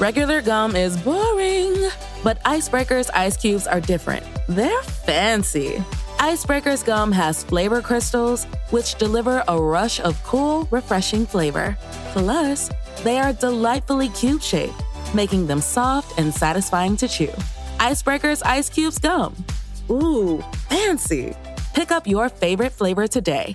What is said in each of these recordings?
Regular gum is boring, but Icebreaker's ice cubes are different. They're fancy. Icebreaker's gum has flavor crystals, which deliver a rush of cool, refreshing flavor. Plus, they are delightfully cube shaped, making them soft and satisfying to chew. Icebreaker's Ice Cubes Gum. Ooh, fancy. Pick up your favorite flavor today.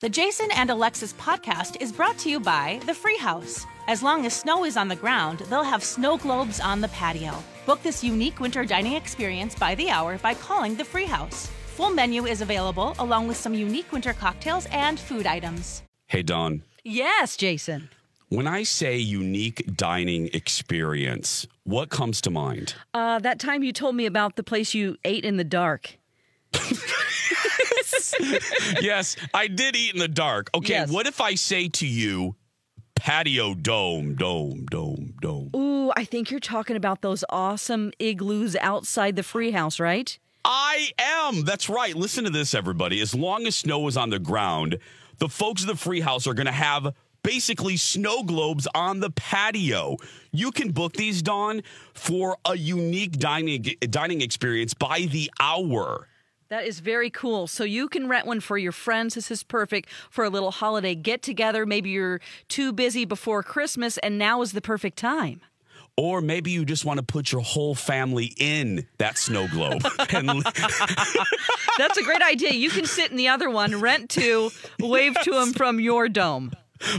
The Jason and Alexis podcast is brought to you by The Free House. As long as snow is on the ground, they'll have snow globes on the patio. Book this unique winter dining experience by the hour by calling The Free House. Full menu is available along with some unique winter cocktails and food items. Hey, Don. Yes, Jason. When I say unique dining experience, what comes to mind? Uh, that time you told me about the place you ate in the dark. yes, I did eat in the dark. Okay, Yes. what if I say to you, patio dome, dome, dome, dome? Ooh, I think you're talking about those awesome igloos outside the free house, right? I am. That's right. Listen to this, everybody. As long as snow is on the ground, the folks of the free house are going to have basically snow globes on the patio. You can book these, Dawn, for a unique dining dining experience by the hour. That is very cool. So you can rent one for your friends. This is perfect for a little holiday get together. Maybe you're too busy before Christmas, and now is the perfect time. Or maybe you just want to put your whole family in that snow globe. and That's a great idea. You can sit in the other one, rent two, wave to them from your dome.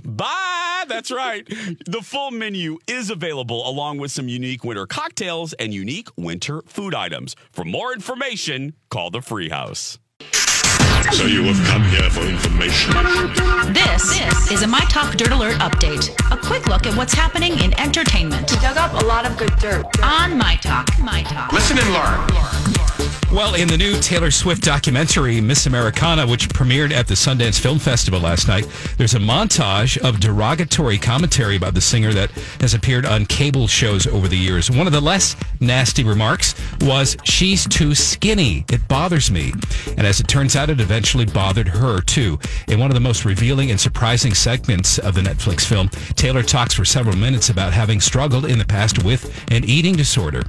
Bye. That's right. The full menu is available along with some unique winter cocktails and unique winter food items. For more information, call the Free House. So you have come here for information. This, this is a My Talk Dirt Alert update. A quick look at what's happening in entertainment We Dug up a lot of good dirt. on My Talk. My Talk. Listen and learn. Well, in the new Taylor Swift documentary, Miss Americana, which premiered at the Sundance Film Festival last night, there's a montage of derogatory commentary about the singer that has appeared on cable shows over the years. One of the less nasty remarks was, She's too skinny. It bothers me. And as it turns out, it eventually bothered her, too. In one of the most revealing and surprising segments of the Netflix film, Taylor talks for several minutes about having struggled in the past with an eating disorder.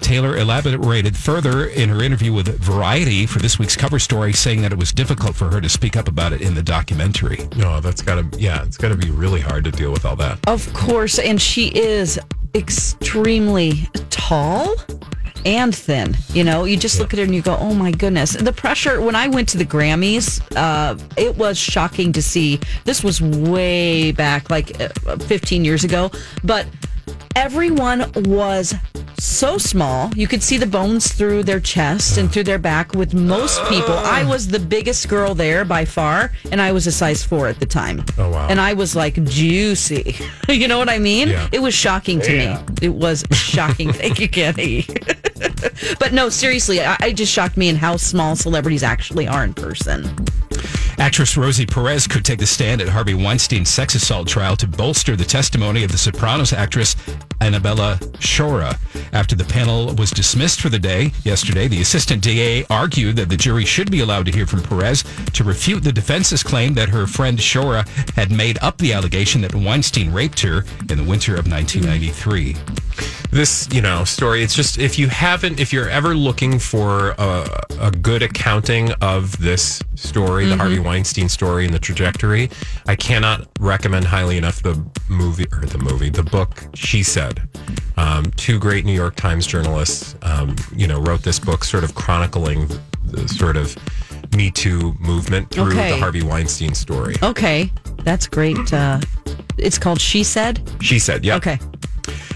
Taylor elaborated further in her interview with Variety for this week's cover story, saying that it was difficult for her to speak up about it in the documentary. No, that's gotta yeah, it's gotta be really hard to deal with all that. Of course, and she is extremely tall and thin. You know, you just look at her and you go, "Oh my goodness!" The pressure. When I went to the Grammys, uh, it was shocking to see. This was way back, like uh, 15 years ago, but everyone was so small. You could see the bones through their chest and through their back. With most people, I was the biggest girl there by far, and I was a size four at the time. Oh, wow. And I was like juicy. you know what I mean? Yeah. It was shocking to me. It was shocking. Thank you, Kenny. but no, seriously, I, it just shocked me in how small celebrities actually are in person. Actress Rosie Perez could take the stand at Harvey Weinstein's sex assault trial to bolster the testimony of the Sopranos actress Annabella Sciorra. After the panel was dismissed for the day yesterday, the assistant DA argued that the jury should be allowed to hear from Perez to refute the defense's claim that her friend Shora had made up the allegation that Weinstein raped her in the winter of 1993. This, you know, story, it's just if you haven't if you're ever looking for a, a good accounting of this story, the Harvey Weinstein story and the trajectory, I cannot recommend highly enough the movie or the movie, the book She Said. Um, two great New York Times journalists, um, you know, wrote this book sort of chronicling the, the sort of Me Too movement through Okay. the Harvey Weinstein story. Okay, that's great. Uh, it's called She Said. She said, yeah. Okay.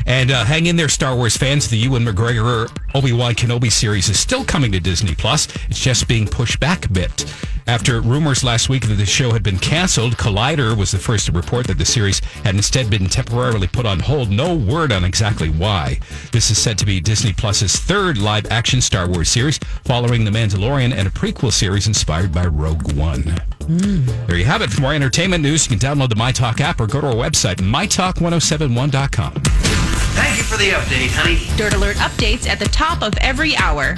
And uh, hang in there, Star Wars fans. The Ewan McGregor Obi Wan Kenobi series is still coming to Disney Plus. It's just being pushed back a bit. After rumors last week that the show had been canceled, Collider was the first to report that the series had instead been temporarily put on hold. No word on exactly why. This is said to be Disney Plus's third live action Star Wars series, following The Mandalorian and a prequel series inspired by Rogue One. Hmm. There you have it. For more entertainment news, you can download the MyTalk app or go to our website, mytalk1071.com. Thank you for the update, honey. Dirt Alert updates at the top of every hour.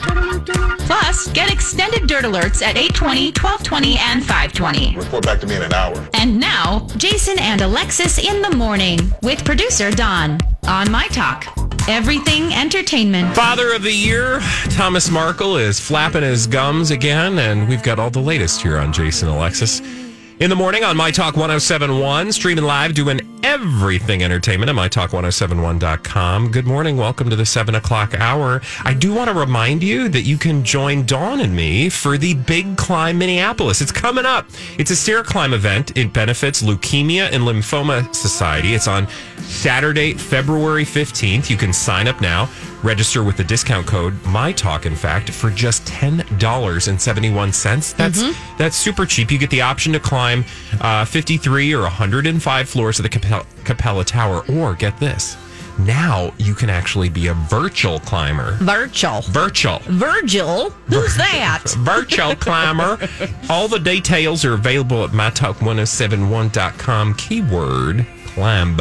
Plus, get extended Dirt Alerts at 820, 1220, and 520. Report back to me in an hour. And now, Jason and Alexis in the morning with producer Don on My Talk. Everything entertainment. Father of the Year, Thomas Markle, is flapping his gums again, and we've got all the latest here on Jason Alexis. In the morning on My Talk 1071, streaming live, doing everything entertainment at MyTalk1071.com. Good morning. Welcome to the 7 o'clock hour. I do want to remind you that you can join Dawn and me for the Big Climb Minneapolis. It's coming up. It's a stair climb event. It benefits Leukemia and Lymphoma Society. It's on Saturday, February 15th. You can sign up now. Register with the discount code MyTalk, in fact, for just $10.71. That's that's super cheap. You get the option to climb uh, 53 or 105 floors of the Capella, Capella Tower. Or get this. Now you can actually be a virtual climber. Virtual. Virtual. Virgil? Who's that? Virtual climber. All the details are available at mytalk1071.com. Keyword climb.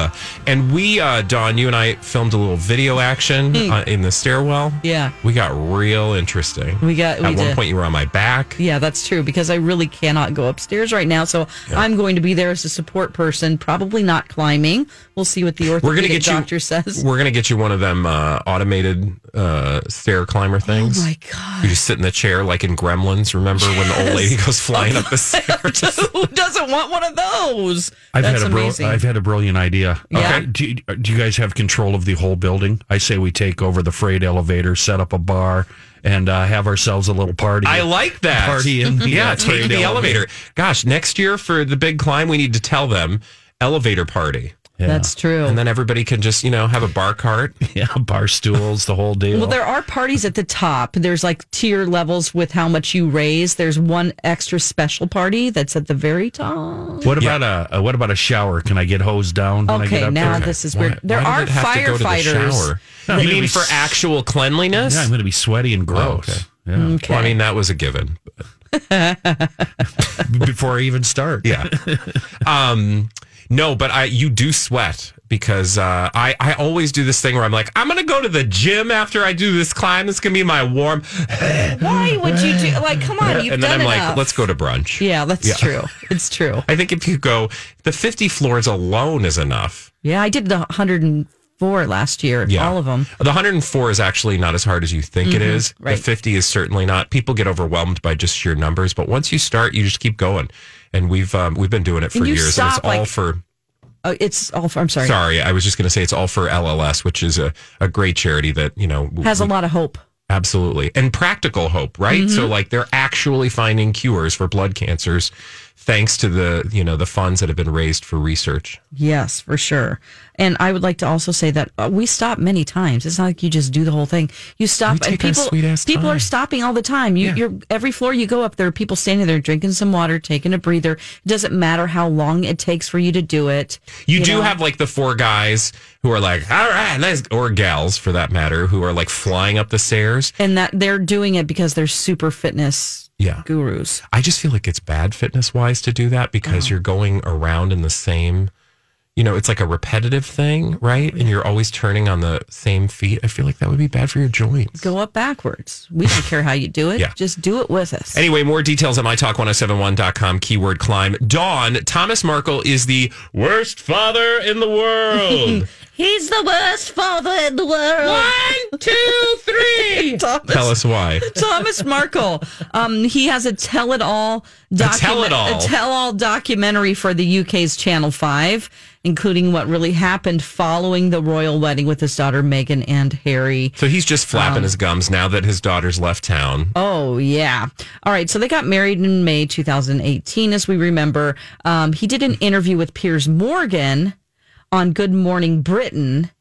And we, uh, Don, you and I filmed a little video action uh, in the stairwell. Yeah. We got real interesting. We got- At we one did. point, you were on my back. Yeah, that's true because I really cannot go upstairs right now. So I'm going to be there as a support person, probably not climbing. We'll see what the We're orthopedic get you. doctor says. We're gonna get you one of them uh, automated uh, stair climber things. Oh my God. You just sit in the chair like in Gremlins. Remember when the old lady goes flying up the stairs? Who doesn't want one of those? I've That's had a bro- I've had a brilliant idea. Yeah. Okay. Do you, do you guys have control of the whole building? I say we take over the freight elevator, set up a bar, and uh, have ourselves a little party. I like that. Party in the, yeah, take the elevator. elevator. Gosh, next year for the big climb, we need to tell them elevator party. Yeah. That's true. And then everybody can just, you know, have a bar cart. yeah, bar stools, the whole deal. Well, there are parties at the top. There's like tier levels with how much you raise. There's one extra special party that's at the very top. what about a, a what about a shower? Can I get hosed down when I get Okay, up now there? this is Why- weird. There why are it have to go to the firefighters. shower? I'm You mean be for s- actual cleanliness? Yeah, I'm going to be sweaty and gross. okay. Yeah. Okay. Well, I mean, that was a given. Before I even start. Yeah. um, no, but I you do sweat because uh, I I always do this thing where I'm like I'm gonna go to the gym after I do this climb. It's gonna be my warm, Why would you do like? Come on, you've and then done I'm like, let's go to brunch. Yeah, that's Yeah. true. It's true. I think if you go, the 50 floors alone is enough. Yeah, I did the 104 last year. Yeah. All of them. The 104 is actually not as hard as you think it is. Mm-hmm. right. The 50 is certainly not. People get overwhelmed by just sheer numbers, but once you start, you just keep going. And we've um, we've been doing it for And years, and stop, it's all like- for. Oh, it's all. For, I'm sorry. Sorry, I was just going to say it's all for LLS, which is a, a great charity that you know Has a lot of hope. Absolutely. And practical hope, right? Mm-hmm. So like they're actually finding cures for blood cancers thanks to the, you know, the funds that have been raised for research. Yes, for sure. And I would like to also say that uh, we stop many times. It's not like you just do the whole thing. You stop, and people people are stopping all the time. You, Yeah. You're every floor you go up, there are people standing there drinking some water, taking a breather. It doesn't matter how long it takes for you to do it. You, do know? have like the four guys who are like, all right, let's, or gals for that matter, who are like flying up the stairs. and that they're doing it because they're super fitness Yeah. gurus. I just feel like it's bad fitness wise to do that Oh. because you're going around in the same, you know, it's like a repetitive thing, right? And you're always turning on the same feet. I feel like that would be bad for your joints. Go up backwards. We don't care how you do it. Yeah. Just do it with us. Anyway, more details at mytalk1071.com, keyword climb. Dawn, Thomas Markle is the worst father in the world. He's the worst father in the world. One, two, three. Thomas, Tell us why. Thomas Markle. Um, he has a tell it all tell-it-all. a tell all documentary for the UK's Channel Five, including what really happened following the royal wedding with his daughter Meghan and Harry. So he's just flapping Um, his gums now that his daughter's left town. Oh yeah. All right. So they got married in May 2018, as we remember. Um, he did an interview with Piers Morgan on Good Morning Britain.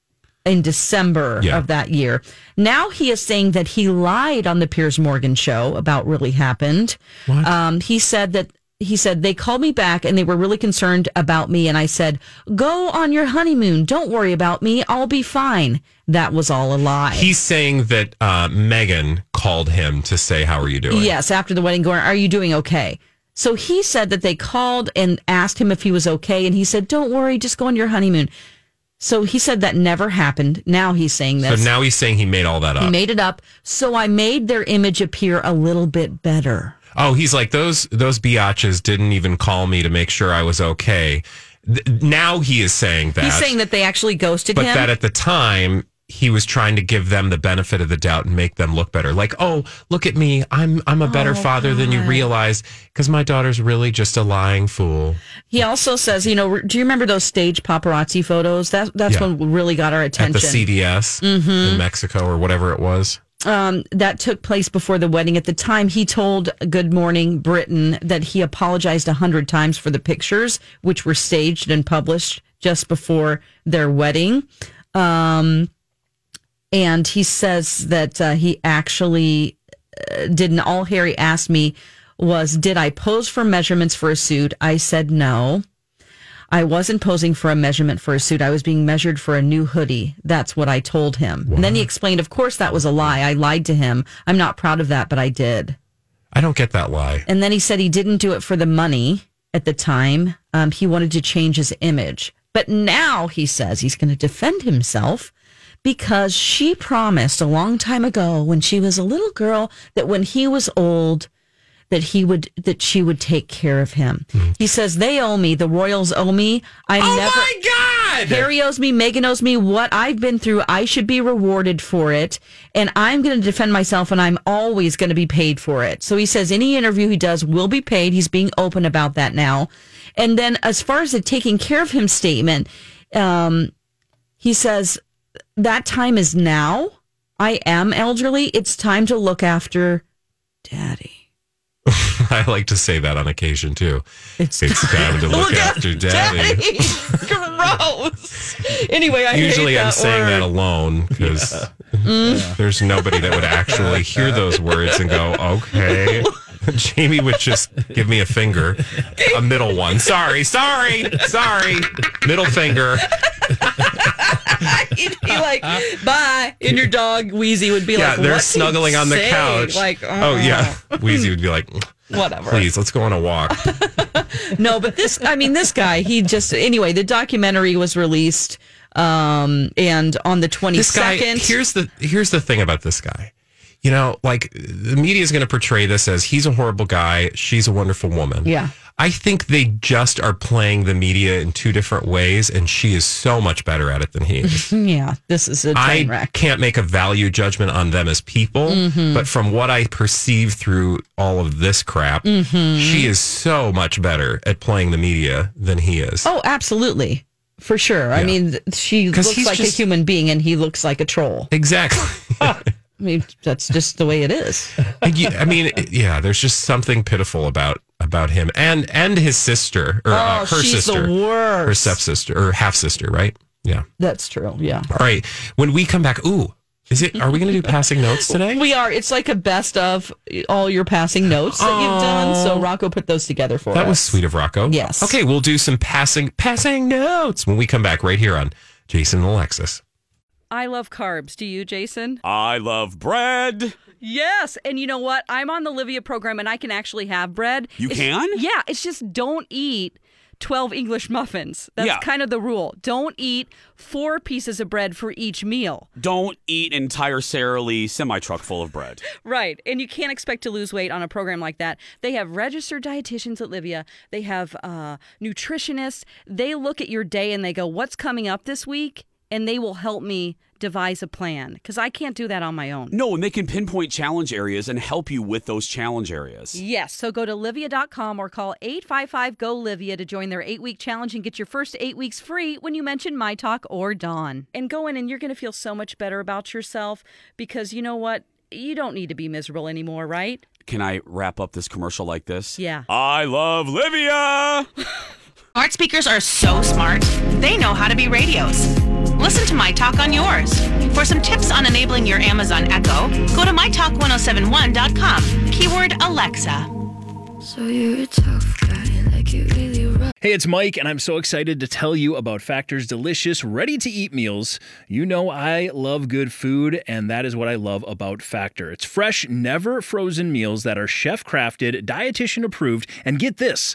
in December Yeah. of that year. Now he is saying that he lied on the Piers Morgan show about really happened. Um, he said that he said they called me back and they were really concerned about me and I said, "Go on your honeymoon. Don't worry about me. I'll be fine." That was all a lie. He's saying that uh, Meghan called him to say, "How are you doing?" Yes, after the wedding, going, "Are you doing okay?" So he said that they called and asked him if he was okay, and he said, "Don't worry, just go on your honeymoon." So he said that never happened. Now he's saying that. So this. now he's saying he made all that up. he made it up. So I made their image appear a little bit better. oh, he's like those those biatches didn't even call me to make sure I was okay. Th- now he is saying that. He's saying that they actually ghosted but him. But that at the time he was trying to give them the benefit of the doubt and make them look better. Like, oh, look at me, I'm I'm a better Oh, father than you realize because my daughter's really just a lying fool. he also says, you know, do you remember those stage paparazzi photos? That that's Yeah. what really got our attention. At the CVS Mhm. in Mexico or whatever it was. um, that took place before the wedding. At the time, he told Good Morning Britain that he apologized a hundred times for the pictures, which were staged and published just before their wedding. Um, and he says that uh, he actually uh, didn't. All Harry asked me was, "Did I pose for measurements for a suit?" I said no. I wasn't posing for a measurement for a suit. I was being measured for a new hoodie. That's what I told him. And then he explained, of course, that was a lie. I lied to him. I'm not proud of that, but I did. I don't get that lie. And then he said he didn't do it for the money at the time. Um, he wanted to change his image. But now he says he's going to defend himself because she promised a long time ago when she was a little girl that when he was old, that he would that she would take care of him. He says they owe me, the royals owe me. I Oh never my God! Harry owes me, Meghan owes me what I've been through. I should be rewarded for it. And I'm going to defend myself and I'm always going to be paid for it. So he says any interview he does will be paid. He's being open about that now. And then as far as the taking care of him statement, um, he says that time is now. I am elderly. It's time to look after daddy. I like to say that on occasion too. It's, time to look, after daddy. Gross. Anyway, I Usually hate I'm that saying that alone because Mm. there's nobody that would actually hear those words and go, okay. Jamie would just give me a finger, a middle one. Sorry, sorry, sorry. Middle finger. He'd be like, bye. And your dog, Wheezy, would be yeah, like, they're "What's he snuggling on the saying?" couch. Like, oh, yeah. Wheezy would be like, Whatever. please, let's go on a walk. no, but this, I mean, this guy, he just, anyway, the documentary was released um and on the 22nd. this guy here's the here's the thing about this guy you know like the media is going to portray this as he's a horrible guy she's a wonderful woman Yeah. i think they just are playing the media in two different ways and she is so much better at it than he is yeah, this is a train I can't make a value judgment on them as people, Mhm. but from what I perceive through all of this crap, Mhm. she is so much better at playing the media than he is. Oh, absolutely. For sure. I mean, she looks like just- a human being and he looks like a troll. Exactly. I mean, that's just the way it is. I mean, yeah, there's just something pitiful about about him and and his sister or uh, Oh, her she's the sister, worst. her stepsister or half sister, right? Yeah. That's true. Yeah. All right. When we come back, ooh, is it? Are we going to do passing notes today? We are. It's like a best of all your passing notes that you've done. So Rocco put those together for That us. That was sweet of Rocco. Yes. Okay, we'll do some passing passing notes when we come back right here on Jason and Alexis. I love carbs. Do you, Jason? I love bread. Yes. And you know what? I'm on the Livea program and I can actually have bread. You It's- can? Yeah. It's just don't eat 12 English muffins. That's Yeah. kind of the rule. Don't eat four pieces of bread for each meal. Don't eat entire Sara Lee semi truck full of bread. Right. And you can't expect to lose weight on a program like that. They have registered dietitians at Livea, they have uh, nutritionists. They look at your day and they go, What's coming up this week? And they will help me devise a plan because I can't do that on my own. No, and they can pinpoint challenge areas and help you with those challenge areas. Yes. So go to Livea.com or call 855 GO Livea to join their eight week challenge and get your first eight weeks free when you mention My Talk or Dawn. And go in and you're going to feel so much better about yourself because you know what? You don't need to be miserable anymore, right? Can I wrap up this commercial like this? Yeah. I love Livea. Smart speakers are so smart, they know how to be radios. Listen to My Talk on yours. For some tips on enabling your Amazon Echo, go to mytalk1071.com. Keyword Alexa. So you're a tough guy, like you really rough. Hey, it's Mike, and I'm so excited to tell you about Factor's delicious, ready to eat meals. You know, I love good food, and that is what I love about Factor. It's fresh, never frozen meals that are chef crafted, dietitian approved, and get this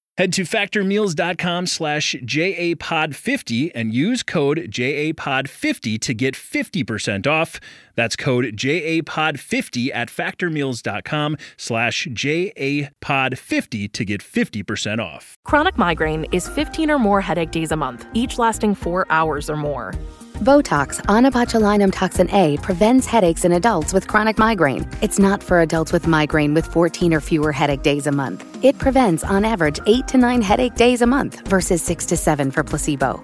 Head to factormeals.com slash JAPOD50 and use code JAPOD50 to get 50% off. That's code JAPOD50 at factormeals.com slash JAPOD50 to get 50% off. Chronic migraine is 15 or more headache days a month, each lasting four hours or more. Botox, onabotulinumtoxinA, prevents headaches in adults with chronic migraine. It's not for adults with migraine with 14 or fewer headache days a month. It prevents, on average, 8 to 9 headache days a month versus 6 to 7 for placebo.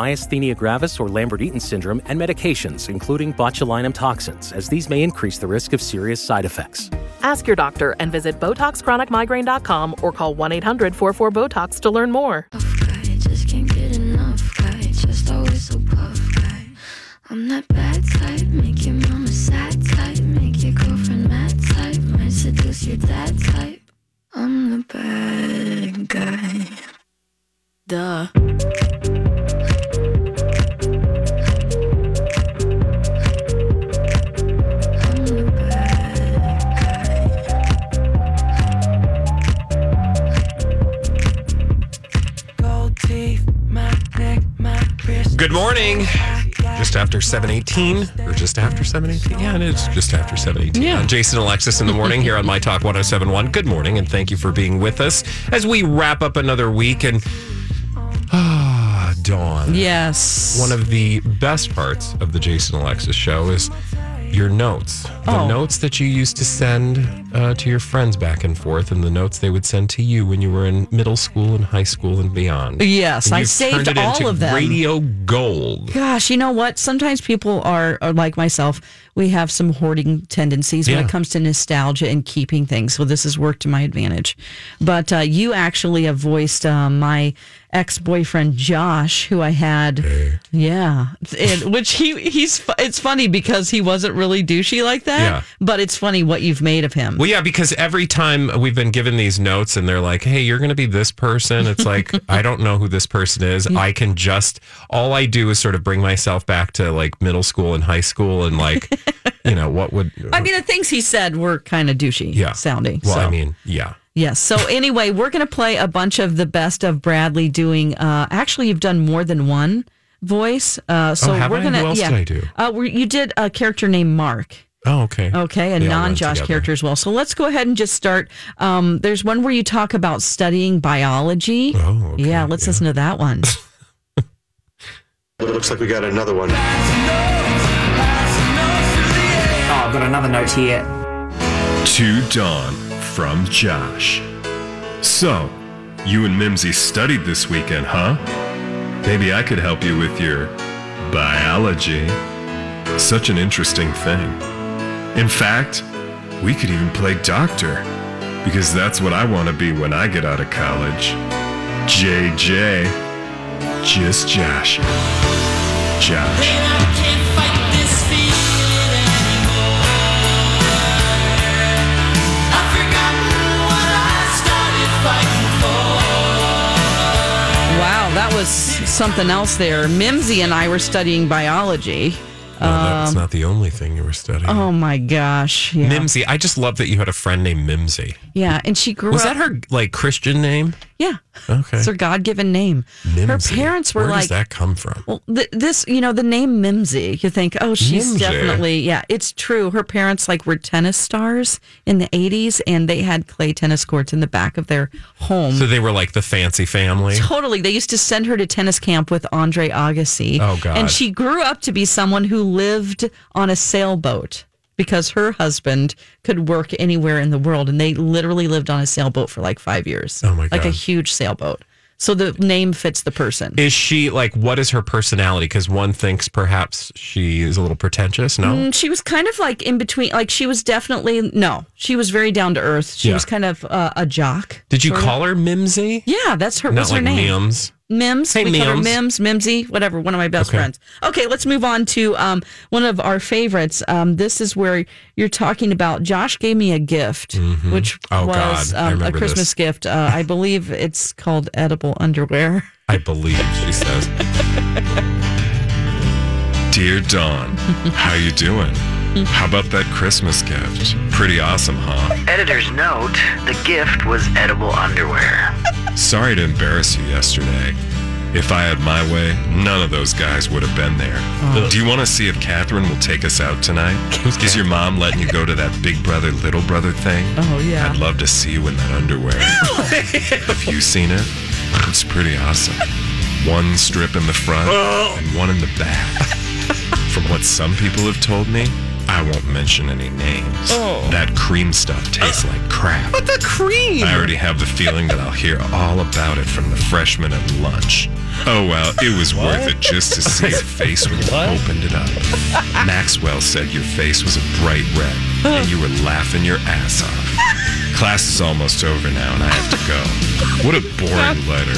myasthenia gravis, or Lambert-Eaton syndrome, and medications, including botulinum toxins, as these may increase the risk of serious side effects. Ask your doctor and visit BotoxChronicMigraine.com or call 1-800-44-BOTOX to learn more. guy, just can't get enough guy, just always so puff guy. I'm that bad type, make your mama sad type, make your girlfriend mad type, might seduce your dad type. I'm the bad guy. Duh. Good morning. Just after 718 or just after 718? Yeah, it is just after 718. Yeah. Uh, Jason Alexis in the morning here on My Talk 1071. Good morning and thank you for being with us as we wrap up another week and ah, Dawn. Yes. One of the best parts of the Jason Alexis show is your notes. The Oh. notes that you used to send uh, to your friends back and forth, and the notes they would send to you when you were in middle school and high school and beyond. Yes, And I you've saved turned it all into of them. Radio gold. Gosh, you know what? Sometimes people are, are like myself. We have some hoarding tendencies when it comes to nostalgia and keeping things. So this has worked to my advantage. But uh, you actually have voiced uh, my ex boyfriend Josh, who I had. Yeah, and, which he he's. It's funny because he wasn't really douchey like that. Yeah. But it's funny what you've made of him. Well, yeah, because every time we've been given these notes and they're like, hey, you're going to be this person, it's like, I don't know who this person is. I can just, all I do is sort of bring myself back to like middle school and high school and like, you know, what would. I mean, the things he said were kind of douchey yeah. sounding. Well, so. I mean, yeah. Yes. So anyway, we're going to play a bunch of the best of Bradley doing. Uh, actually, you've done more than one voice. Uh, so Oh, we're I? gonna. Who else yeah. did I do? Uh, you did a character named Mark. Oh, okay. Okay, a They all run non-Josh character as well. So let's go ahead and just start. Um, there's one where you talk about studying biology. Oh, okay, yeah. Let's listen to that one. It looks like we got another one. I've got another note here. To Dawn from Josh. So, you and Mimsy studied this weekend, huh? Maybe I could help you with your biology. Such an interesting thing. In fact, we could even play doctor, because that's what I want to be when I get out of college. JJ. Just Josh. Josh. Something else there. Mimsy and I were studying biology. Well, that's Um, not the only thing you were studying. Oh my gosh. Yeah. Mimsy. I just love that you had a friend named Mimsy. Yeah. And she grew Was up. that her like Christian name? Yeah. Okay. It's her God given name. Her Mimsy. parents were Where like, does that come from? Well, th- this, you know, the name Mimsy, you think, oh, she's Mimsy. definitely, yeah, it's true. Her parents like were tennis stars in the 80s and they had clay tennis courts in the back of their home. So they were like the fancy family. Totally. They used to send her to tennis camp with Andre Agassi. Oh, God. And she grew up to be someone who lived on a sailboat because her husband could work anywhere in the world. And they literally lived on a sailboat for like five years. Oh, my Like a huge sailboat. So the name fits the person. Is she like what is her personality? Because one thinks perhaps she is a little pretentious. No, Mm, she was kind of like in between. Like she was definitely no. She was very down to earth. She Yeah. was kind of uh, a jock. did you sort of. call her Mimsy? Yeah, that's her. Not her like name? Mims. Mims. We call her Mims. Mims, Mimsy, whatever. One of my best Okay. friends. Okay, let's move on to um, one of our favorites. Um, this is where you're talking about. Josh gave me a gift, Mhm. which Oh, was um, a Christmas this. gift. Uh, I believe it's called edible underwear. I believe she says. Dear Dawn, how you doing? How about that Christmas gift? Pretty awesome, huh? Editor's note the gift was edible underwear. Sorry to embarrass you yesterday. If I had my way, none of those guys would have been there. Oh. Do you want to see if Catherine will take us out tonight? Is your mom letting you go to that big brother, little brother thing? Oh, yeah. I'd love to see you in that underwear. have you seen it? It's pretty awesome. One strip in the front oh. and one in the back. From what some people have told me, I won't mention any names. Oh. That cream stuff tastes like crap. But the cream. I already have the feeling that I'll hear all about it from the freshmen at lunch. Oh well, it was worth it just to see your face when you opened it up. Maxwell said your face was a bright red and you were laughing your ass off. Class is almost over now and I have to go. What a boring letter.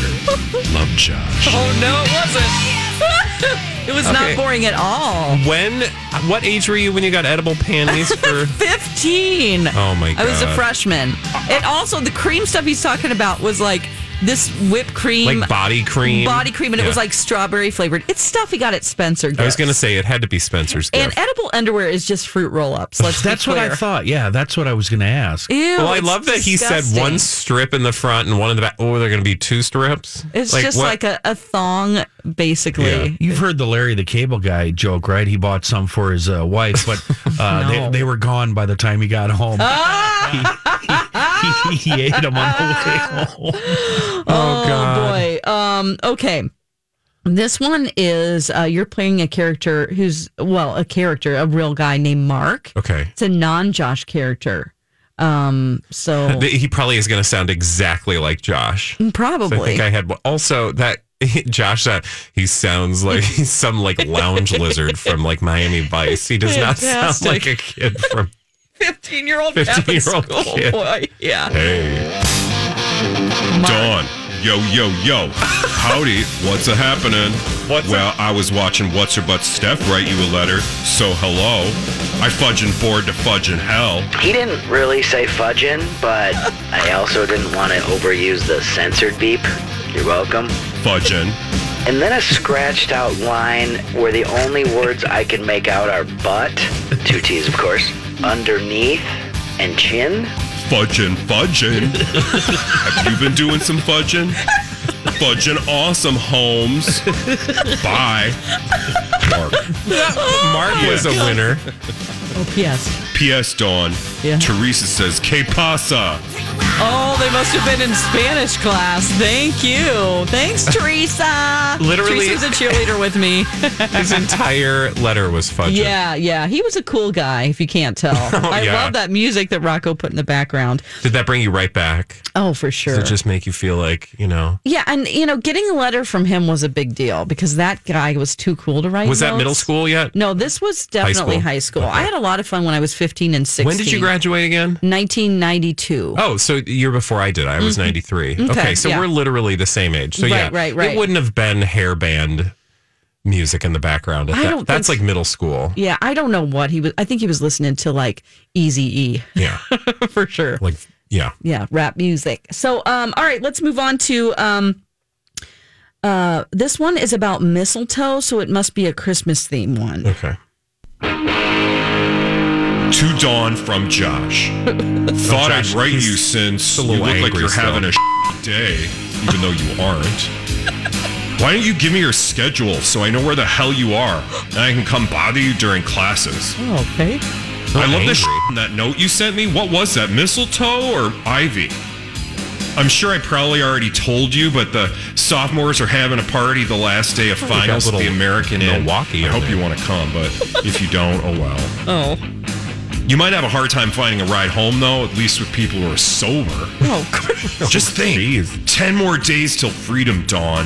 Love Josh. Oh no, it wasn't. It was Okay. not boring at all. When? What age were you when you got edible panties for? 15. Oh, my god. I was a God. freshman. And also the cream stuff he's talking about was like this whipped cream. Like body cream? Body cream, and it was like strawberry flavored. It's stuff he got at Spencer. I was going to say it had to be Spencer's And gift. edible underwear is just fruit roll ups. Let's be That's what I thought. Yeah, that's what I was going to ask. Ew, well, I love that he said one strip in the front and one in the back. Oh, they're going to be two strips. It's just what- like a, a thong, basically. You've heard the Larry the Cable Guy joke, right? He bought some for his uh, wife, but uh, No. they, they were gone by the time he got home. he, he ate them on the way home. Oh, boy. Um, okay. This one is uh, you're playing a character who's well, a character, a real guy named Mark. Okay. It's a non-Josh character. Um, so He probably is going to sound exactly like Josh. So I think I had also that Josh that he sounds like he's some like lounge lizard from like Miami Vice. He does not sound like a kid from 15 year old 15-year-old boy. Yeah. Hey. Dawn. Yo, yo, yo. Howdy. What's a happening? What's well, I was watching What's Her Butt Steph write you a letter, so hello. I fudging forward to fudging hell. He didn't really say fudging, but I also didn't want to overuse the censored beep. You're welcome. Fudging. And then a scratched out line where the only words I can make out are butt, two T's of course, underneath, and chin. Fudging, fudging. Have you been doing some fudging? Fudging awesome, Holmes. Bye. Mark. Mark was a winner. Oh, P.S. P.S. Dawn. Yeah. Teresa says, Que pasa? Oh, they must have been in Spanish class. Thank you. Thanks, Teresa. Literally- Teresa's a cheerleader with me. His entire letter was fudging. Yeah, yeah. He was a cool guy, if you can't tell. Oh, I yeah. love that music that Rocco put in the background. Did that bring you right back? Oh, for sure. Does it just make you feel like, you know? Yeah, and you know, getting a letter from him was a big deal because that guy was too cool to write. Was that middle school yet? No, this was definitely school? high school. I had a lot of fun when I was 15 and 16. When did you graduate again? 1992. Oh, so the year before I did. I was Mhm. 93. Okay, Okay, so yeah. we're literally the same age. So Right, yeah, right, right. It wouldn't have been hairband music in the background. At I that. don't That's think like middle school. Yeah, I don't know what he was. I think he was listening to like Easy E Yeah. for sure. Like, yeah. Yeah, rap music. So, um, all right, let's move on to um, uh, this one is about mistletoe, so it must be a Christmas theme one. Okay. To Dawn from Josh. Thought I'd write you since you look like you're still. having a day, even though you aren't. Why don't you give me your schedule so I know where the hell you are and I can come bother you during classes? okay. I love the shit that note you sent me. What was that, mistletoe or ivy? I'm sure I probably already told you, but the sophomores are having a party the last day of finals at the American in Milwaukee I hope you want to come, but if you don't, oh well. Oh. You might have a hard time finding a ride home, though, at least with people who are sober. Oh, Just think 10 more days till freedom, Dawn.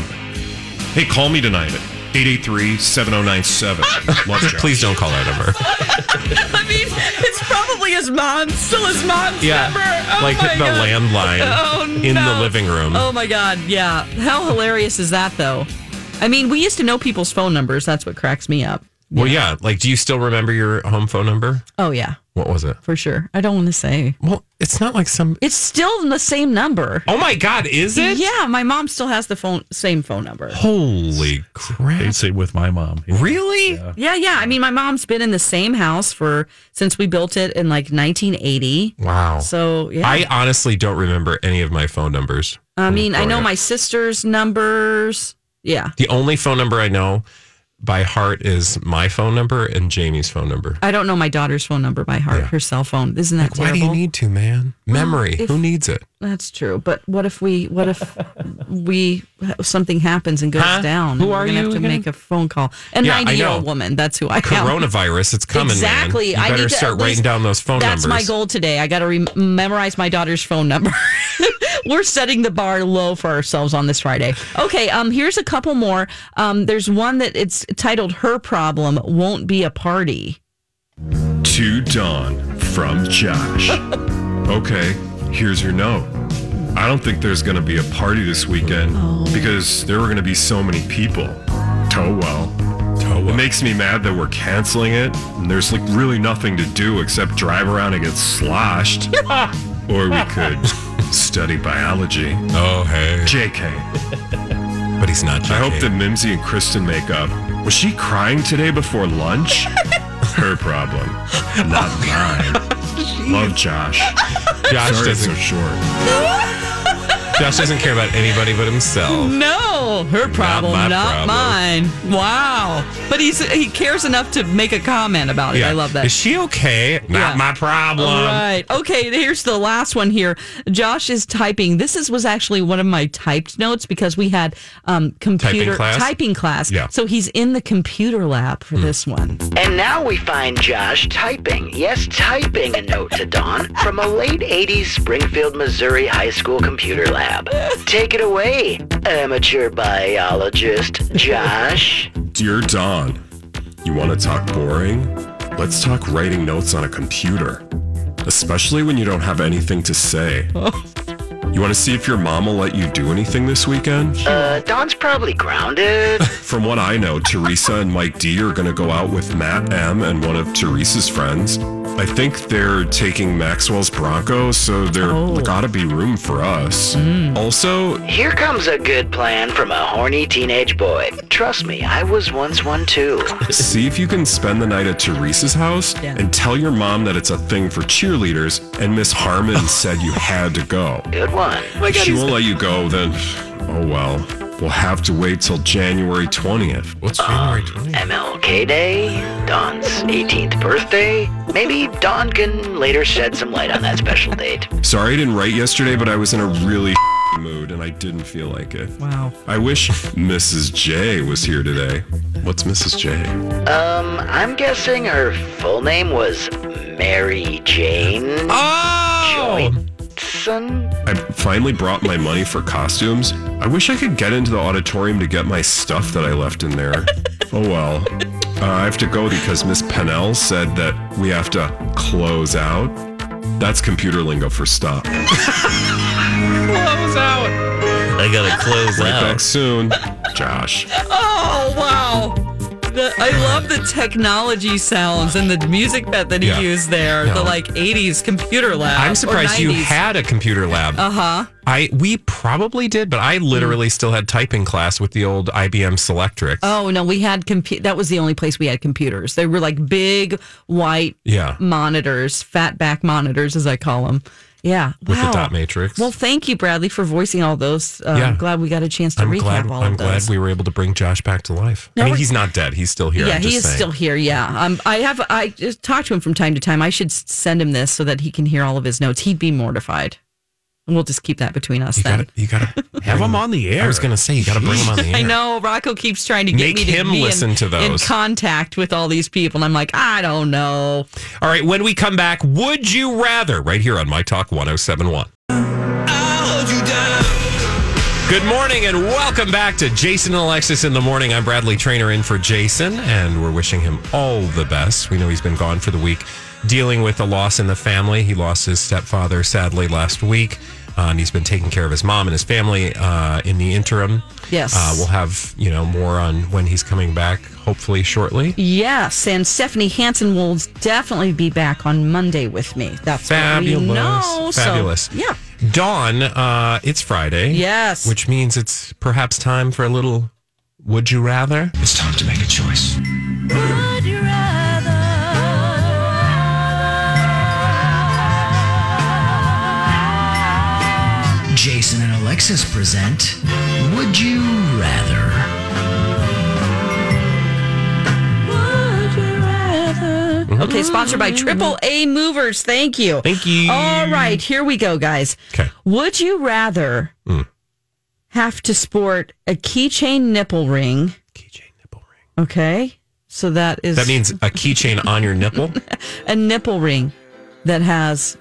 Hey, call me tonight at 883 7097. Please don't call that number. I mean, it's probably his mom, still his mom's Yeah, number. Oh like my the God. landline Oh, in the living room. Oh my God, yeah. How hilarious is that, though? I mean, we used to know people's phone numbers. That's what cracks me up. Well, yeah. Like, do you still remember your home phone number? Oh, yeah, What was it? for sure. I don't want to say. Well, it's not like some. It's still the same number. Oh my God, is it? Yeah, my mom still has the phone, same phone number. Holy crap! They'd say with my mom. Really? Yeah, yeah. I mean, my mom's been in the same house for since we built it in like 1980. Wow. So yeah. I honestly don't remember any of my phone numbers. I mean, I know up. my sister's numbers. Yeah. The only phone number I know by heart is my phone number and Jamie's phone number. I don't know my daughter's phone number by heart, her cell phone. Isn't that Why terrible? do you need to, man? Memory. if- Who needs it? That's true. But what if we, what if we, something happens and goes Huh? down? Who We're are gonna you have to again? make a phone call. A Yeah, I 90 year old know. woman. That's who I am. Coronavirus. It's coming, Exactly. man. You I better need to start writing least- down those phone That's numbers. my goal today. I got to re- memorize my daughter's phone number. We're setting the bar low for ourselves on this Friday. Okay, um, here's a couple more. Um, there's one that it's titled "Her Problem Won't Be a Party." To Dawn from Josh. okay, here's your note. I don't think there's going to be a party this weekend because there were going to be so many people. Oh well. It makes me mad that we're canceling it and there's like really nothing to do except drive around and get sloshed. or we could study biology. Oh, hey. JK. But he's not JK. I hope that Mimsy and Kristen make up. Was she crying today before lunch? Her problem, not mine. Love Josh. Josh Sorry doesn't- so short. Josh doesn't care about anybody but himself. No, her problem, my not, problem. mine. Wow, but he's he cares enough to make a comment about it. I love that. Is she okay? Not Yeah. my problem. Right. Okay, here's the last one here. Josh is typing. This is was actually one of my typed notes because we had um computer class? typing class. Yeah. So he's in the computer lab for this one. And now we find Josh typing, yes, typing a note to Dawn from a late 80s Springfield, Missouri high school computer lab. Take it away, amateur biologist Josh. Dear Don, you want to talk boring? Let's talk writing notes on a computer, especially when you don't have anything to say. You want to see if your mom will let you do anything this weekend? Uh, Dawn's probably grounded. From what I know, Teresa and Mike D are going to go out with Matt M and one of Teresa's friends. I think they're taking Maxwell's Bronco, so there gotta be room for us. Also, Here comes a good plan from a horny teenage boy. Trust me, I was once one too. see if you can spend the night at Teresa's house and tell your mom that it's a thing for cheerleaders and Miss Harmon said you had to go. Good one. if she won't let you go, then oh well. We'll have to wait till January 20th. What's January 20th? MLK Day, Don's 18th birthday. Maybe Don can later shed some light on that special date. Sorry I didn't write yesterday, but I was in a really mood and I didn't feel like it. Wow. I wish Mrs. J was here today. What's Mrs. J? Um, I'm guessing her full name was Mary Jane. Oh! Johnson? I finally brought my money for costumes. I wish I could get into the auditorium to get my stuff that I left in there. oh well. Uh, I have to go because Miss Pennell said that we have to close out. That's computer lingo for stop. Close out. I gotta close right out. back soon. Josh. Oh wow. The, I love the technology sounds and the music that, that he Yeah. used there. No. The like 80s computer lab. I'm surprised you had a computer lab. Uh huh. I we probably did, but I literally still had typing class with the old IBM Selectric. Oh no, we had compu- That was the only place we had computers. They were like big white Yeah. monitors, fat back monitors, as I call them. Yeah, With wow. the dot matrix. Well, thank you, Bradley, for voicing all those. Uh, Yeah. I'm glad we got a chance to I'm recap glad. all I'm of glad we were able to bring Josh back to life. I mean, he's not dead. He's still here. Yeah, I'm he is saying. still here. Yeah, um, I have. I just talk to him from time to time. I should send him this so that he can hear all of his notes. He'd be mortified. And we'll just keep that between us You then. gotta, you gotta Have him on the air. I was gonna say you gotta bring him on the air. I know Rocco keeps trying to get Make me to him be listen in, to in those. contact with all these people, and I'm like, I don't know. All right, when we come back, would you rather? Right here on My Talk 1071. Good morning and welcome back to Jason and Alexis in the morning. I'm Bradley Trainer in for Jason, and we're wishing him all the best. We know he's been gone for the week, dealing with a loss in the family. He lost his stepfather sadly last week, uh, and he's been taking care of his mom and his family uh, in the interim. Yes. uh, we'll have you know more on when he's coming back, hopefully shortly. Yes, and Stephanie Hansen will definitely be back on Monday with me. That's Fabulous. what we know. So, Fabulous. yeah. Dawn, uh, it's Friday. Yes. Which means it's perhaps time for a little would you rather? It's time to make a choice. Jason and Alexis present Would You Rather? Okay, sponsored by Triple A Movers. Thank you. Thank you. All right, here we go, guys. Okay. Would you rather hmm. have to sport a keychain nipple ring? Keychain nipple ring. Okay. So that is That means a keychain on your nipple. a nipple ring that has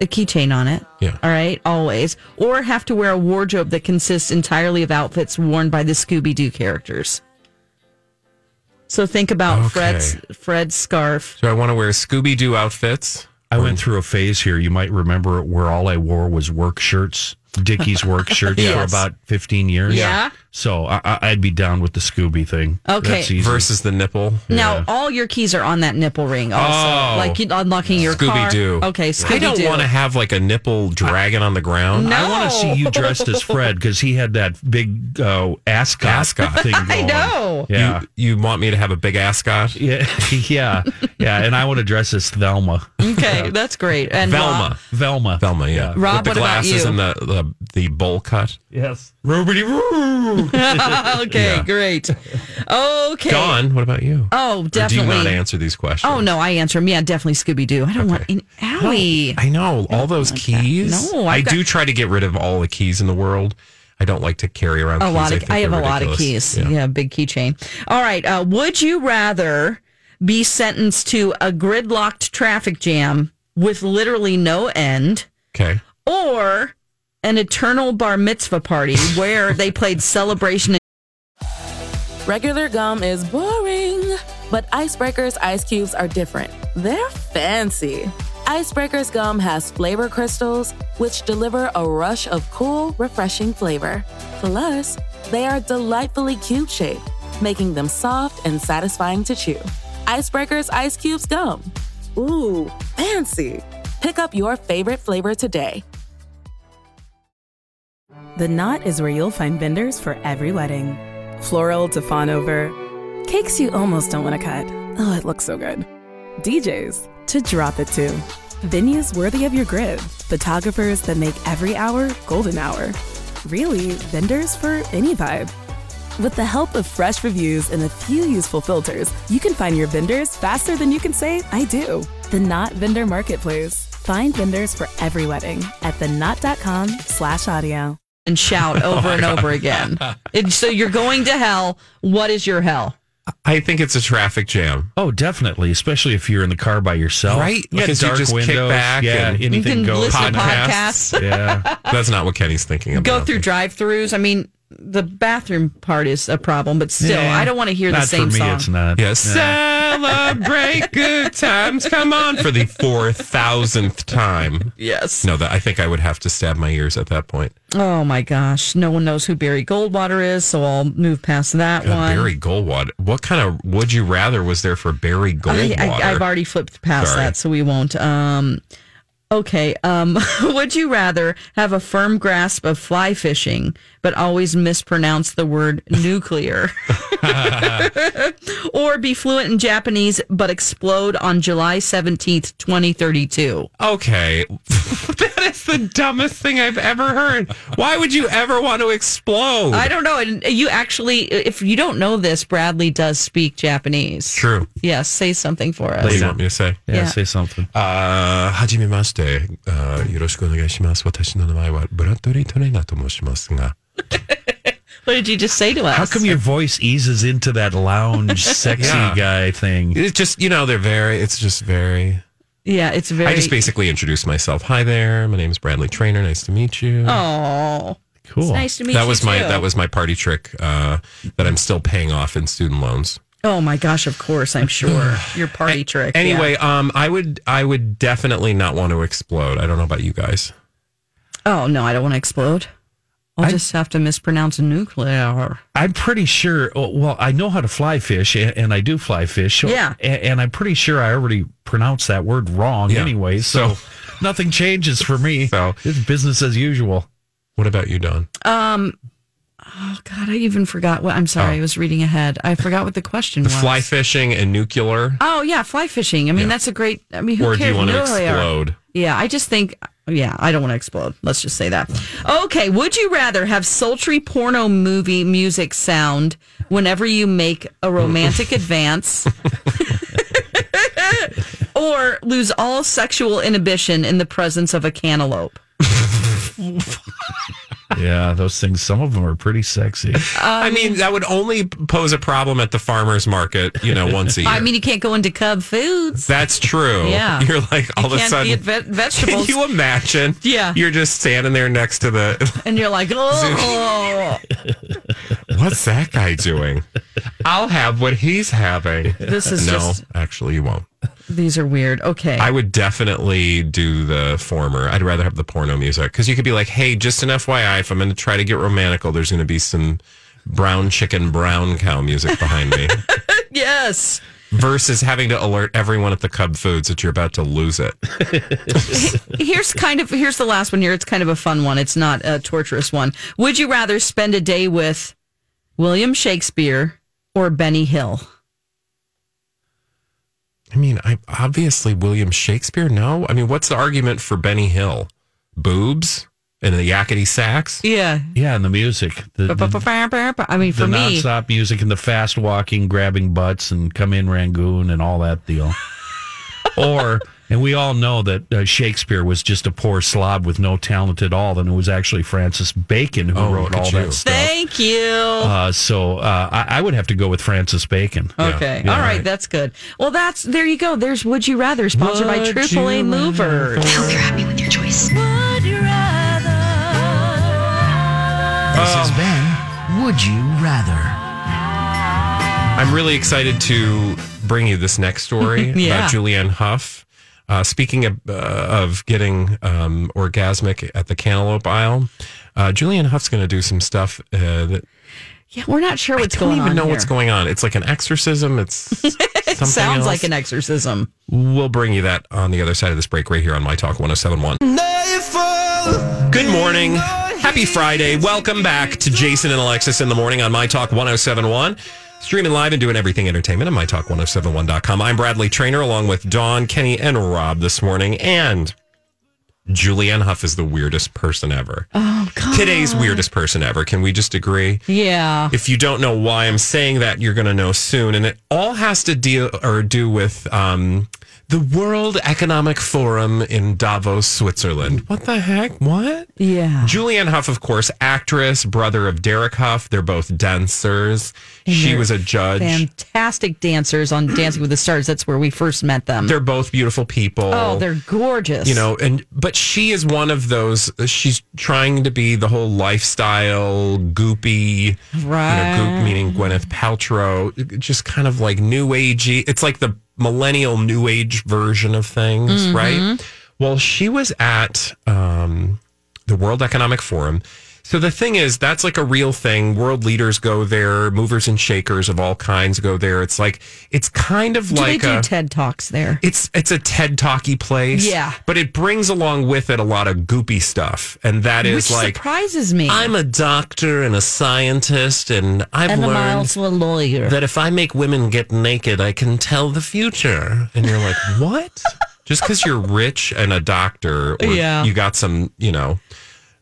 a keychain on it. Yeah. All right, always. Or have to wear a wardrobe that consists entirely of outfits worn by the Scooby Doo characters. So think about Okay. Fred's Fred's scarf. So I want to wear Scooby Doo outfits. I went through a phase here. You might remember it where all I wore was work shirts, Dickies work shirts for about 15 years. Yeah. So I, I- I'd be down with the Scooby thing. Okay. Versus the nipple. Now, all your keys are on that nipple ring also. Oh. like unlocking your car. Scooby Doo. Okay, Scooby I don't want to have like a nipple dragging on the ground. No. I want to see you dressed as Fred because he had that big uh, ascot, Ascot. thing going. I know. Yeah. You, you want me to have a big ascot? Yeah, yeah, yeah, and I want to dress as Thelma. Okay, that's great. And Velma. Rob- Velma. Velma, yeah. Rob, With the what about glasses you? and the, the, the bowl cut. Yes. Rubbity roo. okay, Yeah. great. Okay. Dawn, what about you? Oh, Or do definitely. you not answer these questions? Oh no, I answer him. Yeah, definitely Scooby Doo. I don't want an Owie. I know all those keys. No, I I've got- do try to get rid of all the keys in the world. I don't like to carry around a keys. lot of. think I, have a they're lot of ridiculous. keys. Yeah. big keychain. All right. Uh, would you rather be sentenced to a gridlocked traffic jam with literally no end, Okay. or an eternal bar mitzvah party where they played celebration? Regular gum is boring, but Ice Breakers ice cubes are different. They're fancy. Ice Breakers gum has flavor crystals, which deliver a rush of cool, refreshing flavor. Plus, they are delightfully cube shaped, making them soft and satisfying to chew. Ice Breakers ice cubes gum. Ooh, fancy. Pick up your favorite flavor today. The Knot is where you'll find vendors for every wedding. Floral to fawn over, cakes you almost don't want to cut. Oh, it looks so good. DJs to drop it to. Venues worthy of your grid. Photographers that make every hour golden hour. Really, vendors for any vibe. With the help of fresh reviews and a few useful filters, you can find your vendors faster than you can say, I do. The Knot Vendor Marketplace. Find vendors for every wedding at theknot.com slash audio. And shout oh, over and over again. And so you're going to hell. What is your hell? I think it's a traffic jam. Oh, definitely, especially if you're in the car by yourself. Right? Yeah, Because you dark just kick windows. back Yeah, and- anything You can goes. listen to podcasts. Yeah. That's not what Kenny's thinking about. Go through drive-throughs. I mean, the bathroom part is a problem, but still, Yeah. I don't want to hear the Not same for me, song. it's not. Yeah, celebrate good times. Come on for the four thousandth time. Yes. No, that I think I would have to stab my ears at that point. Oh my gosh, no one knows who Barry Goldwater is, so I'll move past that God, one. Barry Goldwater. What kind of would you rather was there for Barry Goldwater? I, I, I've already flipped past Sorry. that, so we won't. Um, okay. Um, would you rather have a firm grasp of fly fishing, but always mispronounce the word nuclear, or be fluent in Japanese but explode on July seventeenth, twenty thirty two? Okay that is the dumbest thing I've ever heard. Why would you ever want to explode? I don't know. And you actually, if you don't know this, Bradley does speak Japanese. True. Yes, say something for us. What do you want me to say? Yeah, Yeah. say something. あーはじめまして。あーよろしくお願いします。私の名前はブラッドリー・トレーナーと申しますが。 What did you just say to us? How come your voice eases into that lounge, sexy Yeah. guy thing? It's just, you know, they're very, it's just very. yeah, it's very. I just basically introduced myself. Hi there. My name is Bradley Trainer. Nice to meet you. Oh, cool. It's nice to meet you. that was my too. that was my party trick uh, that I'm still paying off in student loans. Oh my gosh! Of course, I'm sure your party trick. Anyway, yeah. um, I would I would definitely not want to explode. I don't know about you guys. Oh no, I don't want to explode. I'll just have to mispronounce nuclear. I'm pretty sure. oh, Well, I know how to fly fish, and, and I do fly fish. so- Yeah. and, and I'm pretty sure I already pronounced that word wrong Yeah. anyway. So, nothing changes for me. So it's business as usual. What about you, Dawn? Um. Oh God, I even forgot what. I'm sorry, I was reading ahead. I forgot what the question The was. fly fishing and nuclear, Oh yeah, fly fishing. I mean, that's a great. I mean, who or do cares? you want to explode? Yeah, I just think. Yeah, I don't want to explode. Let's just say that. Okay, would you rather have sultry porno movie music sound whenever you make a romantic advance, or lose all sexual inhibition in the presence of a cantaloupe? yeah, those things. Some of them are pretty sexy. I mean, that would only pose a problem at the farmers market, you know, once a year. I mean, you can't go into Cub Foods. That's true. Yeah. You're like all You of a sudden. ve- vegetables. Can you imagine? Yeah. You're just standing there next to the. and you're like, oh, What's that guy doing? I'll have what he's having. This is no, just- actually, you won't. these are weird. Okay. I would definitely do the former. I'd rather have the porno music because you could be like, "Hey, just an FYI, if I'm going to try to get romantical, there's going to be some brown chicken, brown cow music behind me." yes. Versus having to alert everyone at the Cub Foods that you're about to lose it. here's kind of here's the last one here. It's kind of a fun one. It's not a torturous one. Would you rather spend a day with William Shakespeare or Benny Hill? I mean, I obviously William Shakespeare. No, I mean, what's the argument for Benny Hill? Boobs and the yakety sax. Yeah. Yeah, and the music. The, the, I mean, for the me, nonstop music and the fast walking, grabbing butts, and come in Rangoon and all that deal. or, and we all know that uh, Shakespeare was just a poor slob with no talent at all, and it was actually Francis Bacon who Oh, wrote all you. that stuff. thank you. Uh, so uh, I, I would have to go with Francis Bacon. Okay. Yeah. All right. That's good. Well, that's there you go. There's Would You Rather, sponsored by Triple A you Movers. I hope you're happy with your choice. This has been Would You Rather? I'm really excited to bring you this next story Yeah. about Julianne Hough. Uh, speaking of, uh, of getting um, orgasmic at the cantaloupe aisle, uh, Julianne Hough's going to do some stuff uh, that Yeah, we're not sure what's going on. I don't even know here. what's going on. It's like an exorcism. It's It something sounds else. like an exorcism. We'll bring you that on the other side of this break right here on My Talk 1071. Good morning. Happy Friday. Welcome back to Jason and Alexis in the morning on My Talk 1071. Streaming live and doing everything entertainment at MyTalk1071.com. I'm Bradley Trainer along with Dawn, Kenny, and Rob this morning. And Julianne Hough is the weirdest person ever. Oh God. Today's weirdest person ever. Can we just agree? Yeah. If you don't know why I'm saying that, you're going to know soon. And it all has to deal or do with um, the World Economic Forum in Davos, Switzerland. What the heck? What? Yeah. Julianne Hough, of course, actress, brother of Derek Hough. They're both dancers. And she was a judge. Fantastic dancers on Dancing with the Stars. That's where we first met them. They're both beautiful people. oh, they're gorgeous. you know and but she is one of those she's trying to be the whole lifestyle goopy Right. you know, goop meaning gwyneth paltrow just kind of like new agey it's like the millennial new age version of things Mhm. right well she was at um, the world economic forum so the thing is that's like a real thing world leaders go there movers and shakers of all kinds go there it's like it's kind of do like they do a, TED Talks there? it's it's a TED Talky place. Yeah. But it brings along with it a lot of goopy stuff. And that is Which like surprises me. I'm a doctor and a scientist and I've and I'm learned also a lawyer. that if I make women get naked, I can tell the future. And you're like, what? Just because you're rich and a doctor or Yeah. you got some, you know,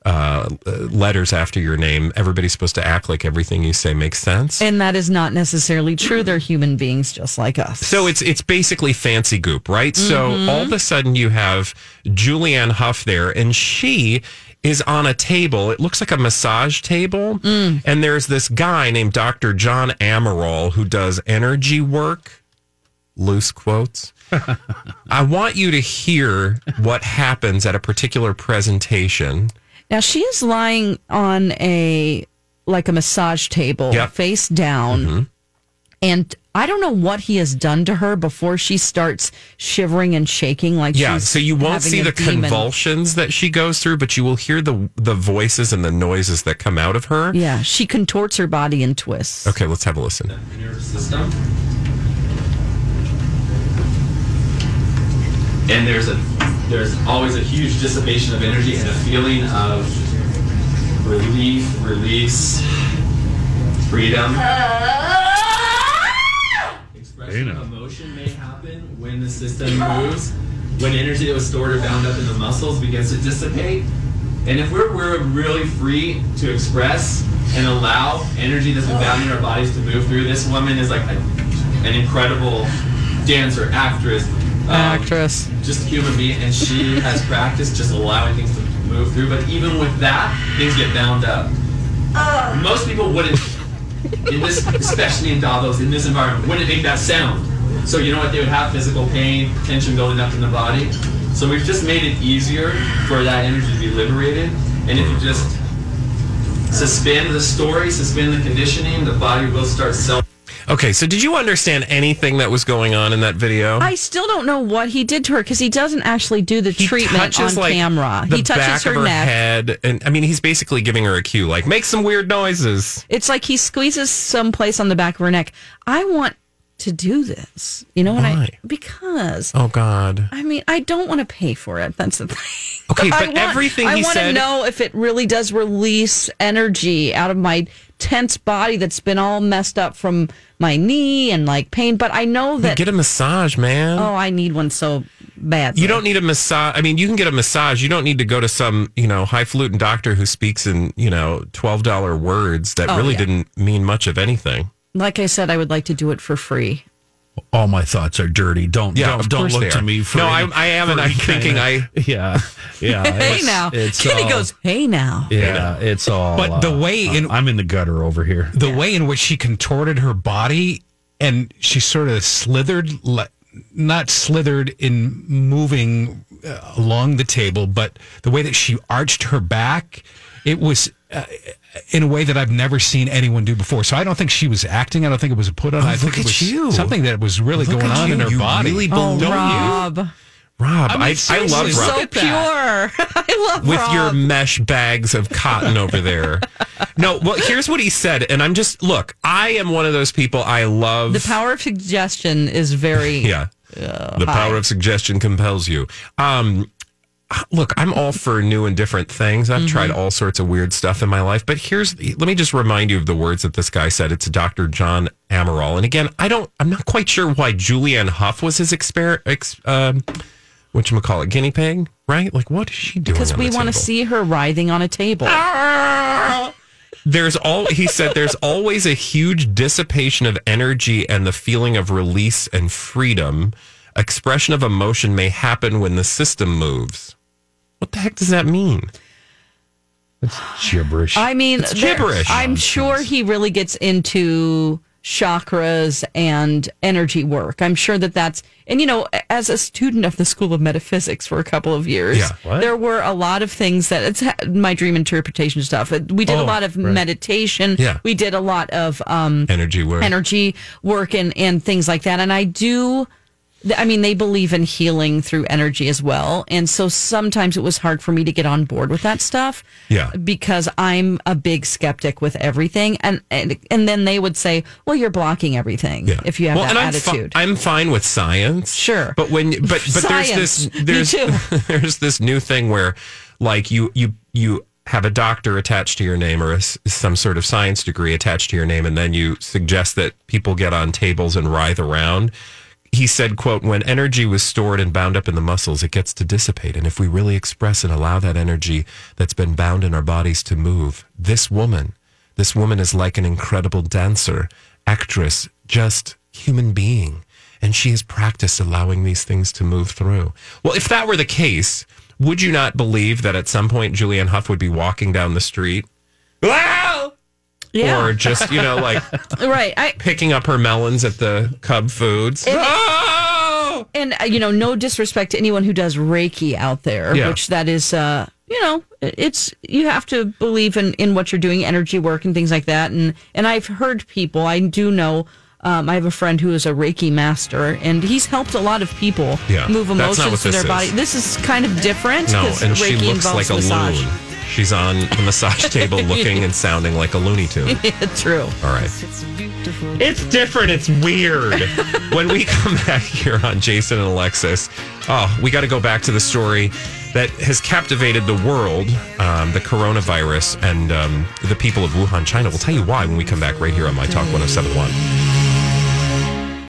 uh, letters after your name, everybody's supposed to act like everything you say makes sense. and that is not necessarily true. They're human beings just like us. So it's it's basically fancy goop, right? So Mhm. all of a sudden you have Julianne Hough there, and she is on a table. It looks like a massage table, and there's this guy named Dr. John Amaral who does energy work. Loose quotes. I want you to hear what happens at a particular presentation. Now she is lying on a like a massage table, Yep. face down, Mm-hmm. and I don't know what he has done to her before she starts shivering and shaking like yeah, she's so you won't having see the demon. convulsions that she goes through, but you will hear the the voices and the noises that come out of her. Yeah, she contorts her body and twists. Okay, let's have a listen. nervous system. And there's a there's always a huge dissipation of energy and a feeling of relief, release, freedom. Expression of emotion may happen when the system moves, when energy that was stored or bound up in the muscles begins to dissipate. And if we're, we're really free to express and allow energy that's been bound in our bodies to move through, this woman is like a, an incredible dancer, actress, um, actress, just a human being, and she has practiced just allowing things to move through. But even with that, things get bound up. Most people wouldn't, in this, especially in Davos, in this environment, wouldn't make that sound. So you know what? They would have physical pain, tension building up in the body. So we've just made it easier for that energy to be liberated. And if you just suspend the story, suspend the conditioning, the body will start self. Okay, so did you understand anything that was going on in that video? I still don't know what he did to her because he doesn't actually do the treatment on like camera. the He touches back her, of her neck. head, and I mean, he's basically giving her a cue, like make some weird noises. It's like he squeezes some place on the back of her neck. I want to do this. You know what I Why? because Oh God. I mean, I don't want to pay for it. That's the thing. Okay, I but want- everything I he want to know if it really does release energy out of my tense body that's been all messed up from my knee and like pain. But I know that. Get a massage, man. oh, I need one so bad. You don't need a massage. I mean, you can get a massage. You don't need to go to some, you know, highfalutin doctor who speaks in, you know, twelve dollar words that Oh, really yeah. didn't mean much of anything. Like I said, I would like to do it for free. All my thoughts are dirty. Don't Yeah, don't, don't look they to me for No, any- I- I am, for and I'm thinking kinda- yeah yeah. hey it's- now, it's Kenny all- goes. Hey now. Yeah, it's all. But the uh, way in- I'm in the gutter over here. the way in which she contorted her body and she sort of slithered le- not slithered in moving uh, along the table but the way that she arched her back it was uh, in a way that I've never seen anyone do before. So I don't think she was acting. I don't think it was a put on. Oh, I think look it at was you. something that was really Look going on you. in her You body. really Oh, believe you? Rob. Rob, I mean, I, I, love Rob. So pure. I love with your mesh bags of cotton over there. No, well, here's what he said, and I'm just look. I am one of those people. I love The power of suggestion is very. Yeah, uh, the high. power of suggestion compels you. Um, look, I'm all for new and different things. I've tried Mm-hmm. all sorts of weird stuff in my life, but here's let me just remind you of the words that this guy said. It's Dr. John Amaral, and again, I don't. I'm not quite sure why Julianne Hough was his exper. Ex, um, what you call it, guinea pig, right? Like, what is she doing? Because we want to see her writhing on a table. there's all he said there's always a huge dissipation of energy and the feeling of release and freedom Expression of emotion may happen when the system moves. What the heck does that mean? It's gibberish. I mean, It's gibberish. I'm sure he really gets into chakras and energy work. I'm sure that that's, and you know, as a student of the School of Metaphysics for a couple of years, Yeah. What? there were a lot of things that it's my dream interpretation stuff. We did a Oh, lot of right. meditation. Yeah. We did a lot of um, Energy work. energy work and, and things like that. And I do, I mean, they believe in healing through energy as well. And so sometimes it was hard for me to get on board with that stuff Yeah. because I'm a big skeptic with everything. And, and, and then they would say, well, you're blocking everything if you have that and I'm, fi- attitude. I'm fine with science. Sure. But when but but there's this there's there's this new thing where like you you you have a doctor attached to your name or a some sort of science degree attached to your name and then you suggest that people get on tables and writhe around. He said, quote, when energy was stored and bound up in the muscles, it gets to dissipate. And if we really express and allow that energy that's been bound in our bodies to move, this woman, this woman is like an incredible dancer, actress, just human being. And she has practiced allowing these things to move through. Well, if that were the case, would you not believe that at some point Julianne Hough would be walking down the street? "Wow!" Yeah. Or just, you know, like right. I, picking up her melons at the Cub Foods. And, and uh, you know, no disrespect to anyone who does Reiki out there, Yeah. which that is, uh, you know, it's you have to believe in in what you're doing, energy work and things like that. And and I've heard people, I do know. Um, I have a friend who is a Reiki master, and he's helped a lot of people Yeah, move emotions this their body. This is kind of different. No, 'cause and she Reiki looks involves like a massage. loon. She's on the massage table looking and sounding like a Looney Tune. True. All right. It's beautiful. It's different. It's weird. when we come back here on Jason and Alexis, oh, we got to go back to the story that has captivated the world, um, the coronavirus, and um, the people of Wuhan, China. We'll tell you why when we come back right here on My Talk 1071.